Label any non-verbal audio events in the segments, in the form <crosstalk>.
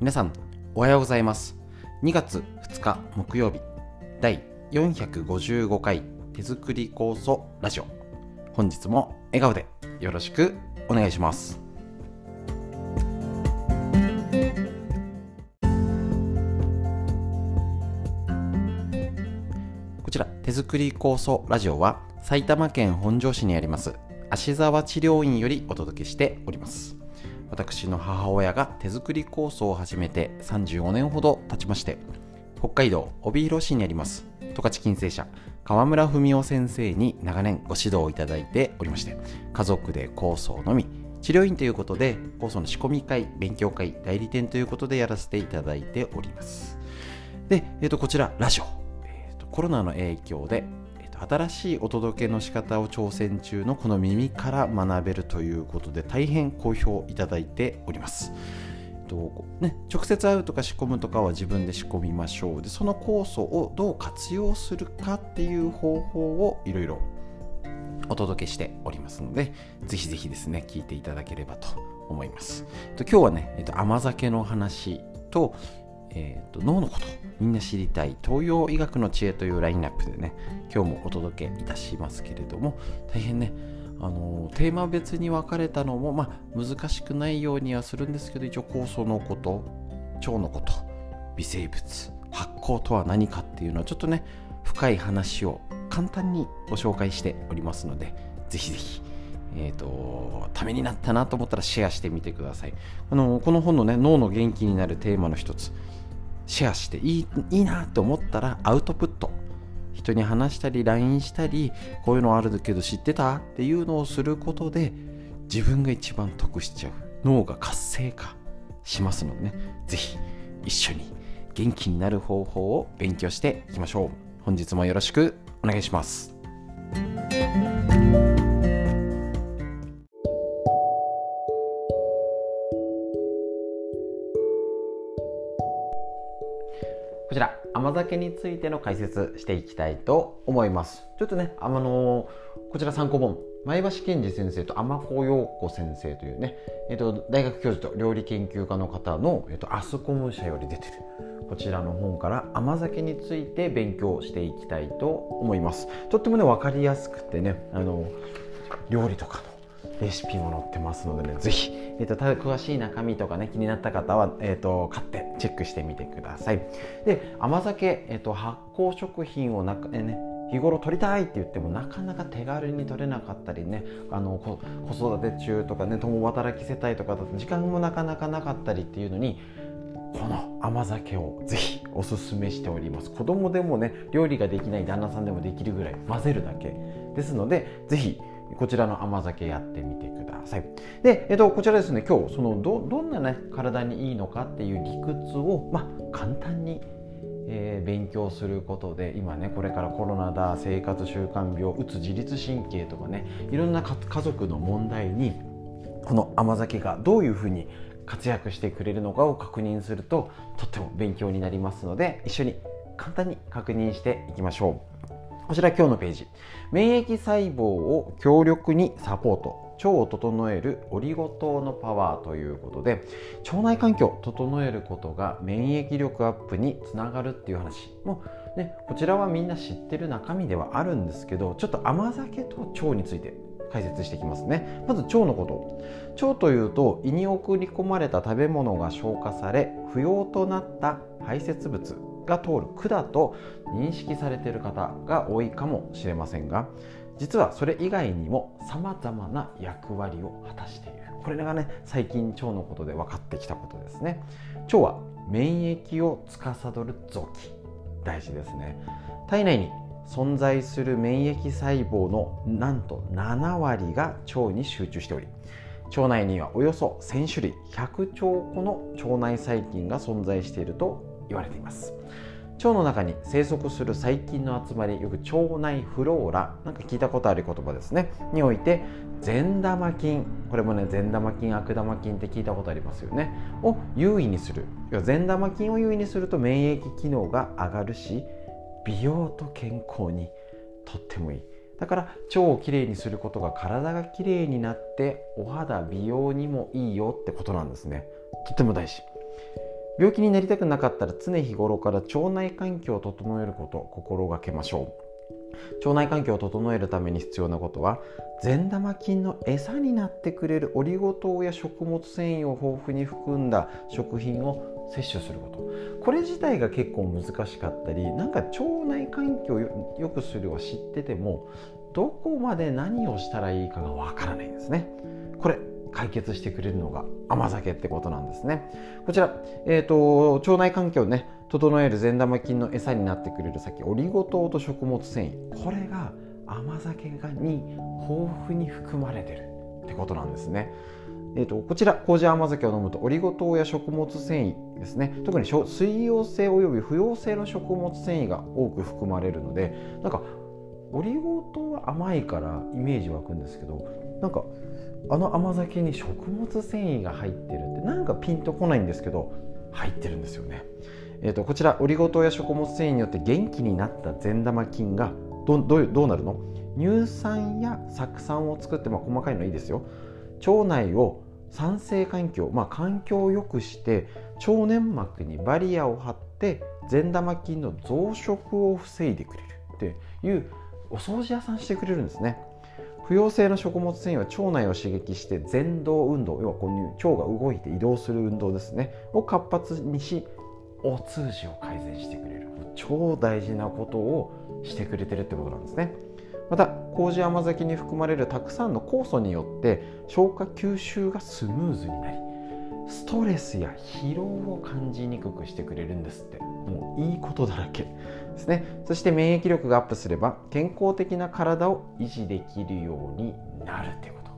皆さんおはようございます。2月2日木曜日第455回手作り酵素ラジオ。本日も笑顔でよろしくお願いします。こちら手作り酵素ラジオは埼玉県本庄市にあります芦沢治療院よりお届けしております。私の母親が手作り酵素を始めて35年ほど経ちまして北海道帯広市にあります十勝金星社川村文夫先生に長年ご指導いただいておりまして家族で酵素のみ治療院ということで酵素の仕込み会勉強会代理店ということでやらせていただいております。で、えー、とこちらラジオ、えー、とコロナの影響で新しいお届けの仕方を挑戦中のこの耳から学べるということで大変好評いただいております。とね、直接会うとか仕込むとかは自分で仕込みましょうでその酵素をどう活用するかっていう方法をいろいろお届けしておりますのでぜひぜひですね聞いていただければと思いますと今日はね、えっと、甘酒の話とえーと、脳のことみんな知りたい東洋医学の知恵というラインナップでね今日もお届けいたしますけれども大変ねあのテーマ別に分かれたのも、まあ、難しくないようにはするんですけど一応酵素のこと腸のこと微生物発酵とは何かっていうのはちょっとね深い話を簡単にご紹介しておりますのでぜひぜひえーと、ためになったなと思ったらシェアしてみてください。あのこの本のね脳の元気になるテーマの一つシェアしていいいいなと思ったらアウトプット。人に話したり LINE したりこういうのあるけど知ってたっていうのをすることで自分が一番得しちゃう。脳が活性化しますのでね。是非一緒に元気になる方法を勉強していきましょう。本日もよろしくお願いします。甘酒についての解説していきたいと思います。ちょっとねあのこちら参考本前橋健二先生と天子陽子先生というね、えっと、大学教授と料理研究家の方の、えっと、アスコム社より出てるこちらの本から甘酒について勉強していきたいと思います。とってもね分かりやすくてねあの料理とかのレシピも載ってますのでね、ぜひ、えーと、詳しい中身とかね、気になった方は、えーと、買ってチェックしてみてください。で、甘酒、えーと、発酵食品を中、え、ね、日頃取りたいって言ってもなかなか手軽に取れなかったりねあの子育て中とかね共働き世帯とかだと時間もなかなかなかったりっていうのにこの甘酒をぜひおすすめしております子供でもね料理ができない旦那さんでもできるぐらい混ぜるだけですのでぜひこちらの甘酒やってみてください。で、えっと、こちらですね、今日、そのど、どんなね、体にいいのかっていう理屈を、まあ、簡単に、えー、勉強することで、今ね、これからコロナだ、生活習慣病、うつ自律神経とかね、いろんな家族の問題に、この甘酒がどういうふうに活躍してくれるのかを確認すると、とっても勉強になりますので、一緒に簡単に確認していきましょう。こちら今日のページ。免疫細胞を強力にサポート。腸を整えるオリゴ糖のパワーということで腸内環境を整えることが免疫力アップにつながるっていう話も、ね、こちらはみんな知ってる中身ではあるんですけどちょっと甘酒と腸について解説していきますねまず腸のこと腸というと胃に送り込まれた食べ物が消化され不要となった排泄物が通る管と認識されている方が多いかもしれませんが実はそれ以外にもさまざまな役割を果たしている。これがね最近腸のことで分かってきたことですね。腸は免疫を司る臓器。大事ですね。体内に存在する免疫細胞のなんと7割が腸に集中しており腸内にはおよそ1000種類100兆個の腸内細菌が存在していると言われています。腸の中に生息する細菌の集まりよく腸内フローラなんか聞いたことある言葉ですね。において善玉菌。これもね善玉菌悪玉菌って聞いたことありますよね。を優位にする。善玉菌を優位にすると免疫機能が上がるし美容と健康にとってもいい。だから腸をきれいにすることが体がきれいになってお肌美容にもいいよってことなんですね。とっても大事。病気になりたくなかったら常日頃から腸内環境を整えることを心がけましょう腸内環境を整えるために必要なことは善玉菌の餌になってくれるオリゴ糖や食物繊維を豊富に含んだ食品を摂取すること。これ自体が結構難しかったりなんか腸内環境を良くするは知っててもどこまで何をしたらいいかがわからないんですね。これ解決してくれるのが甘酒ってことなんですね。こちら、えーと、腸内環境をね整える善玉菌の餌になってくれる先オリゴ糖と食物繊維。これが甘酒がに豊富に含まれてるってことなんですね。えーと、こちら麹甘酒を飲むとオリゴ糖や食物繊維ですね。特に水溶性および不溶性の食物繊維が多く含まれるのでなんかオリゴ糖は甘いからイメージ湧くんですけどなんかあの甘酒に食物繊維が入ってるってなんかピンとこないんですけど入ってるんですよね。えーと、こちらオリゴ糖や食物繊維によって元気になった善玉菌がどどどうなるの？乳酸や酢酸を作って、まあ、細かいのいいですよ。腸内を酸性環境、まあ、環境を良くして腸粘膜にバリアを張って善玉菌の増殖を防いでくれるっていうお掃除屋さんしてくれるんですね。不溶性の食物繊維は腸内を刺激して前動運動要はこういう腸が動いて移動する運動ですね。を活発にしお通じを改善してくれる。超大事なことをしてくれてるってことなんですね。また麹甘酒に含まれるたくさんの酵素によって消化吸収がスムーズになりストレスや疲労を感じにくくしてくれるんですって。もういいことだらけ。ですね。そして免疫力がアップすれば健康的な体を維持できるようになるっていうこと。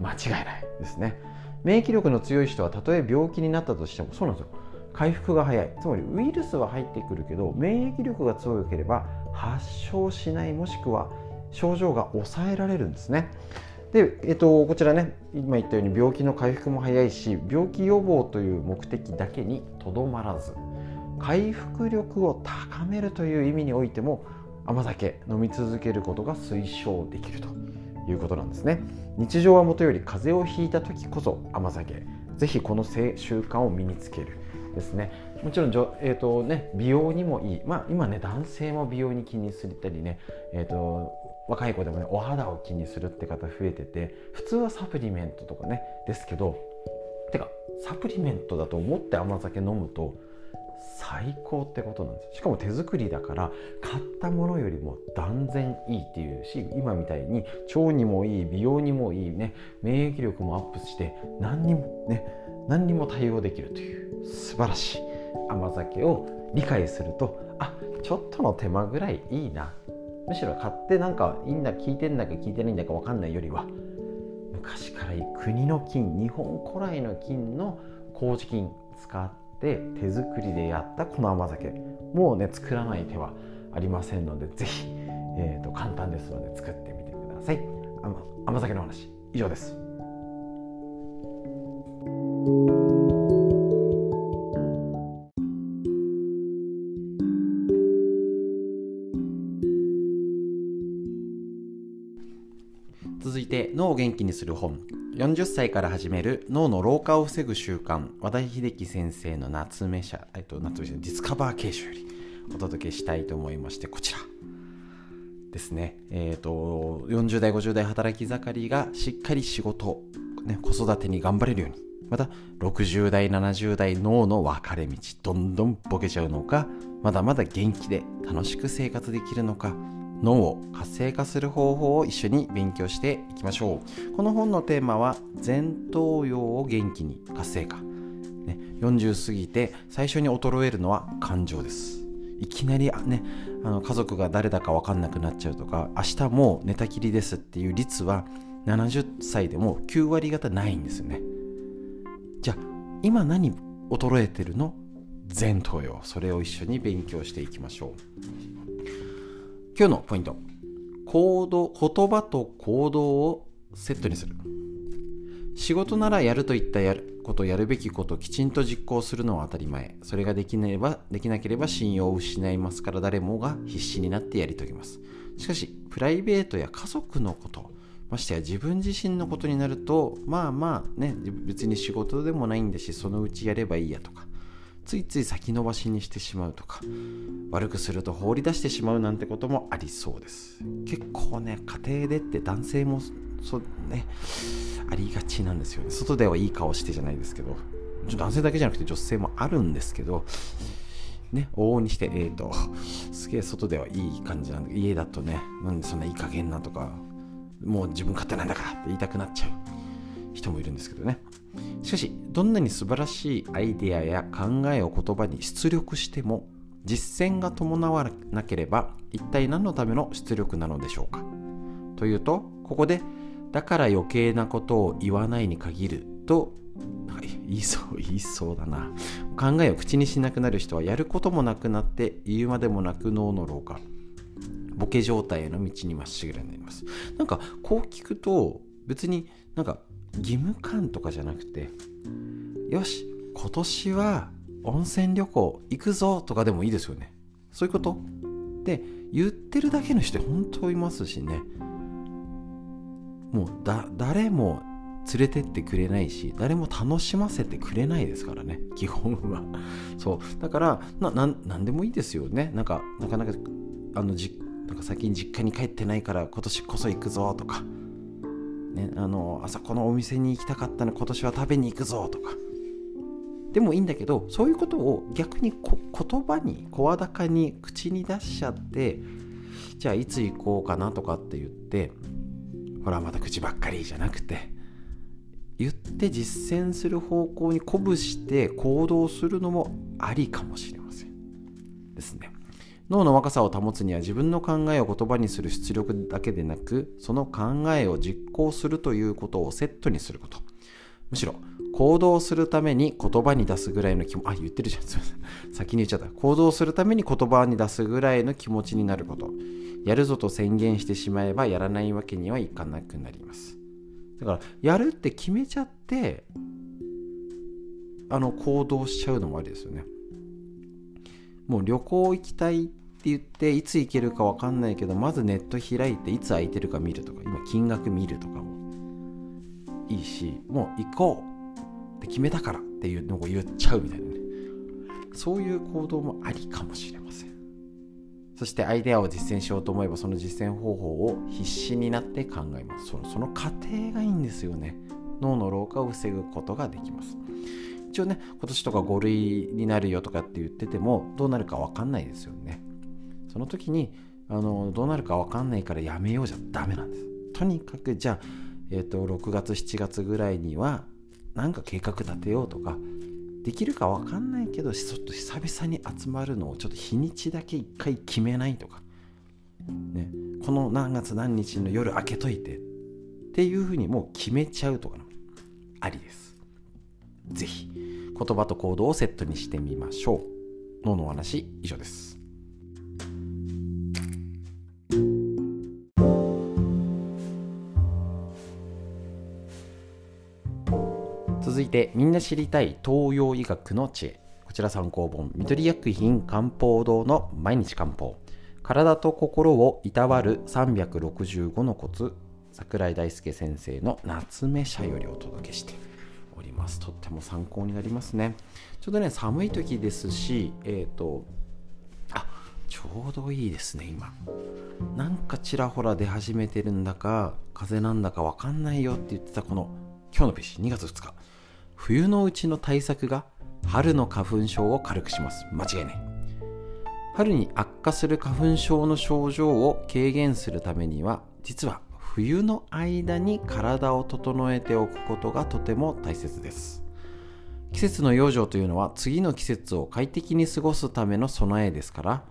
間違いないですね。免疫力の強い人はたとえ病気になったとしてもそうなんですよ。回復が早い。つまりウイルスは入ってくるけど免疫力が強ければ発症しないもしくは症状が抑えられるんですね。で、えっと、こちらね今言ったように病気の回復も早いし病気予防という目的だけにとどまらず。回復力を高めるという意味においても甘酒飲み続けることが推奨できるということなんですね。日常はもとより風邪をひいた時こそ甘酒。ぜひこの習慣を身につけるですね。もちろん、えーとね、美容にもいい、まあ、今ね男性も美容に気にすたりね、えーと、若い子でもねお肌を気にするって方増えてて普通はサプリメントとかねですけどてかサプリメントだと思って甘酒飲むと最高ってことなんですしかも手作りだから買ったものよりも断然いいっていうし今みたいに腸にもいい美容にもいいね免疫力もアップして何にもね何にも対応できるという素晴らしい甘酒を理解するとあちょっとの手間ぐらいいいな。むしろ買ってなんかいいんだ聞いてんだか聞いてないんだか分かんないよりは昔からいい国の金日本古来の金の麹菌使ってで手作りでやったこの甘酒。もうね作らない手はありませんので是非、えーと、簡単ですので作ってみてください。甘酒の話以上です。元気にする本。40歳から始める脳の老化を防ぐ習慣。和田秀樹先生の夏目社、えっと、夏目社ディスカバー形式より。お届けしたいと思いましてこちら。ですね。えっ、ー、と40代50代働き盛りがしっかり仕事、ね、子育てに頑張れるように。また60代70代脳の分かれ道どんどんボケちゃうのかまだまだ元気で楽しく生活できるのか脳を活性化する方法を一緒に勉強していきましょう。この本のテーマは前頭葉を元気に活性化、ね、40過ぎて最初に衰えるのは感情です。いきなりねあの家族が誰だか分かんなくなっちゃうとか明日もう寝たきりですっていう率は70歳でも9割方ないんですよね。じゃあ今何衰えてるの？前頭葉。それを一緒に勉強していきましょう。今日のポイント。行動言葉と行動をセットにする。仕事ならやるといったやることやるべきことをきちんと実行するのは当たり前。それができればできなければ信用を失いますから誰もが必死になってやり遂げます。しかしプライベートや家族のことましてや自分自身のことになるとまあまあね別に仕事でもないんだしそのうちやればいいやとかついつい先延ばしにしてしまうとか悪くすると放り出してしまうなんてこともありそうです。結構ね家庭でって男性もそうねありがちなんですよね。外ではいい顔してじゃないですけど男性だけじゃなくて女性もあるんですけどね、往々にして、えーと、すげえ外ではいい感じなんだけど、家だとね、なんでそんないい加減なとか、もう自分勝手なんだからって言いたくなっちゃう。人もいるんですけどね。しかし、どんなに素晴らしいアイデアや考えを言葉に出力しても、実践が伴わなければ、一体何のための出力なのでしょうか。というと、ここで、だから余計なことを言わないに限ると言いそう言いそうだな考えを口にしなくなる人はやることもなくなって言うまでもなく脳の老化ボケ状態への道にまっしぐらになりますなんかこう聞くと別になんか義務感とかじゃなくてよし今年は温泉旅行行くぞとかでもいいですよね。そういうこと？で言ってるだけの人本当いますしね。もうだ誰も連れてってくれないし誰も楽しませてくれないですからね基本は。<laughs> そう。だからな何でもいいですよね。なんかなかなかあのじなんか最近実家に帰ってないから今年こそ行くぞとか、ね、あのあそこのお店に行きたかったの今年は食べに行くぞとか。でもいいんだけどそういうことを逆に言葉に声高に口に出しちゃってじゃあいつ行こうかなとかって言ってほらまた口ばっかりじゃなくて言って実践する方向に鼓舞して行動するのもありかもしれません。ですね。脳の若さを保つには自分の考えを言葉にする出力だけでなくその考えを実行するということをセットにすること。むしろ行動するために言葉に出すぐらいの気もあ言ってるじゃん。すいません。先に言っちゃった。行動するために言葉に出すぐらいの気持ちになること。やるぞと宣言してしまえばやらないわけにはいかなくなります。だからやるって決めちゃってあの行動しちゃうのもありですよね。もう旅行行きたいって言っていつ行けるか分かんないけどまずネット開いていつ空いてるか見るとか今金額見るとかも。いいしもう行こうって決めたからっていうのを言っちゃうみたいなね。そういう行動もありかもしれません。そしてアイデアを実践しようと思えばその実践方法を必死になって考えます。そのその過程がいいんですよね。脳の老化を防ぐことができます。一応ね今年とか5類になるよとかって言っててもどうなるか分かんないですよね。その時にあのどうなるか分かんないからやめようじゃダメなんです。とにかくじゃあ、えーと、6月7月ぐらいには何か計画立てようとかできるか分かんないけどちょっと久々に集まるのをちょっと日にちだけ一回決めないとか、ね、この何月何日の夜開けといてっていうふうにもう決めちゃうとかありです。是非言葉と行動をセットにしてみましょう。脳のお話以上です。続いてみんな知りたい東洋医学の知恵こちら参考本緑薬品漢方堂の毎日漢方体と心をいたわる365のコツ桜井大輔先生の夏目社よりお届けしております。とっても参考になりますね。ちょうどね寒い時ですしえっ、ー、とあちょうどいいですね今。なんかちらほら出始めてるんだか風邪なんだかわかんないよって言ってたこの今日のページ2月2日。冬のうちの対策が春の花粉症を軽くします。間違いない。春に悪化する花粉症の症状を軽減するためには実は冬の間に体を整えておくことがとても大切です季節の養生というのは次の季節を快適に過ごすための備えですから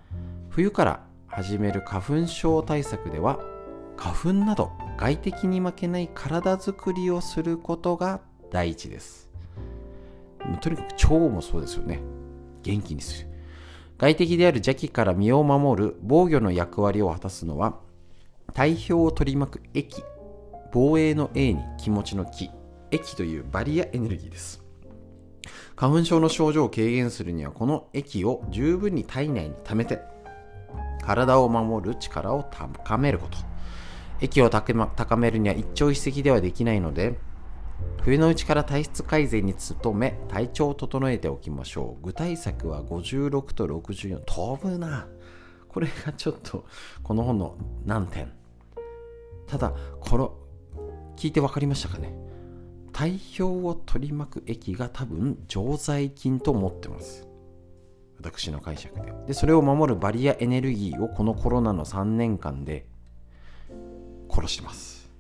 冬から始める花粉症対策では花粉など外敵に負けない体づくりをすることが第一ですとにかく腸もそうですよね。元気にする。外敵である邪気から身を守る防御の役割を果たすのは、体表を取り巻く液、防衛の A に気持ちの気、液というバリアエネルギーです。花粉症の症状を軽減するには、この液を十分に体内に溜めて、体を守る力を高めること。液を高めるには一朝一夕ではできないので、冬のうちから体質改善に努め体調を整えておきましょう。具体策は56と64飛ぶな。これがちょっとこの本の難点。ただこの聞いて分かりましたかね？体表を取り巻く液が多分常在菌と思ってます。私の解釈で。でそれを守るバリアエネルギーをこのコロナの3年間で殺してます。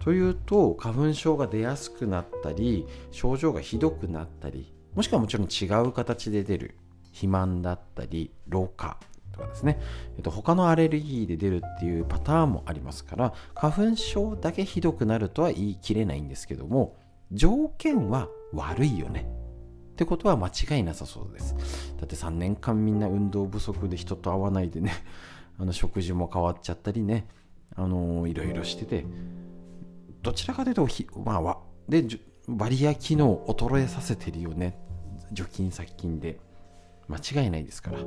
というと花粉症が出やすくなったり症状がひどくなったりもしくはもちろん違う形で出る肥満だったり老化。とかですね、えっと、他のアレルギーで出るっていうパターンもありますから花粉症だけひどくなるとは言い切れないんですけども条件は悪いよね。ってことは間違いなさそうです。だって3年間みんな運動不足で人と会わないでね <laughs> あの食事も変わっちゃったりねあのいろいろしててどちらかというとまあでバリア機能を衰えさせてるよね。除菌殺菌で。間違いないですから。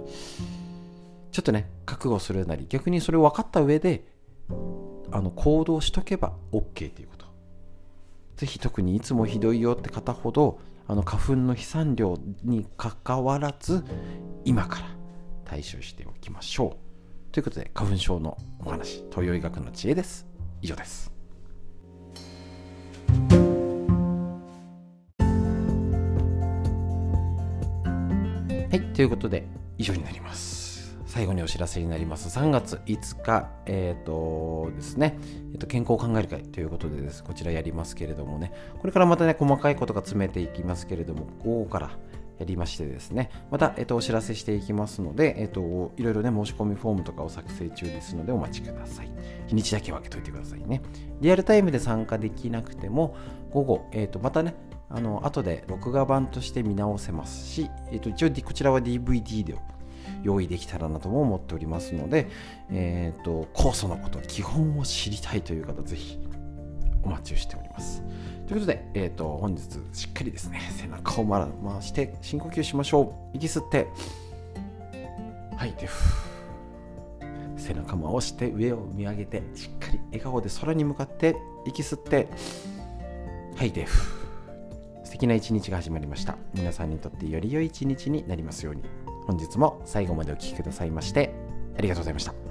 ちょっとね覚悟するなり逆にそれを分かった上であの行動しとけば OK ということ。ぜひ特にいつもひどいよって方ほどあの花粉の飛散量にかかわらず今から対処しておきましょう。ということで花粉症のお話東洋医学の知恵です。以上です。はいということで以上になります。最後にお知らせになります。3月5日、え、ー、とですね、えーと、健康を考える会ということでです、こちらやりますけれどもね、これからまたね、細かいことが詰めていきますけれども、午後からやりましてですね、また、えっ、と、お知らせしていきますので、えっ、と、いろいろね、申し込みフォームとかを作成中ですので、お待ちください。日にちだけ分けといてくださいね。リアルタイムで参加できなくても、午後、えっ、と、またね、あの後で録画版として見直せますし、えっと、一応こちらは DVD で用意できたらなとも思っておりますので、えーと、酵素のこと基本を知りたいという方ぜひお待ちしております。ということで、えーと、本日しっかりですね背中を回して深呼吸しましょう。息吸って。吐いて背中回して上を見上げてしっかり笑顔で空に向かって息吸って。吐いて素敵な一日が始まりました。皆さんにとってより良い一日になりますように。本日も最後までお聴きくださいましてありがとうございました。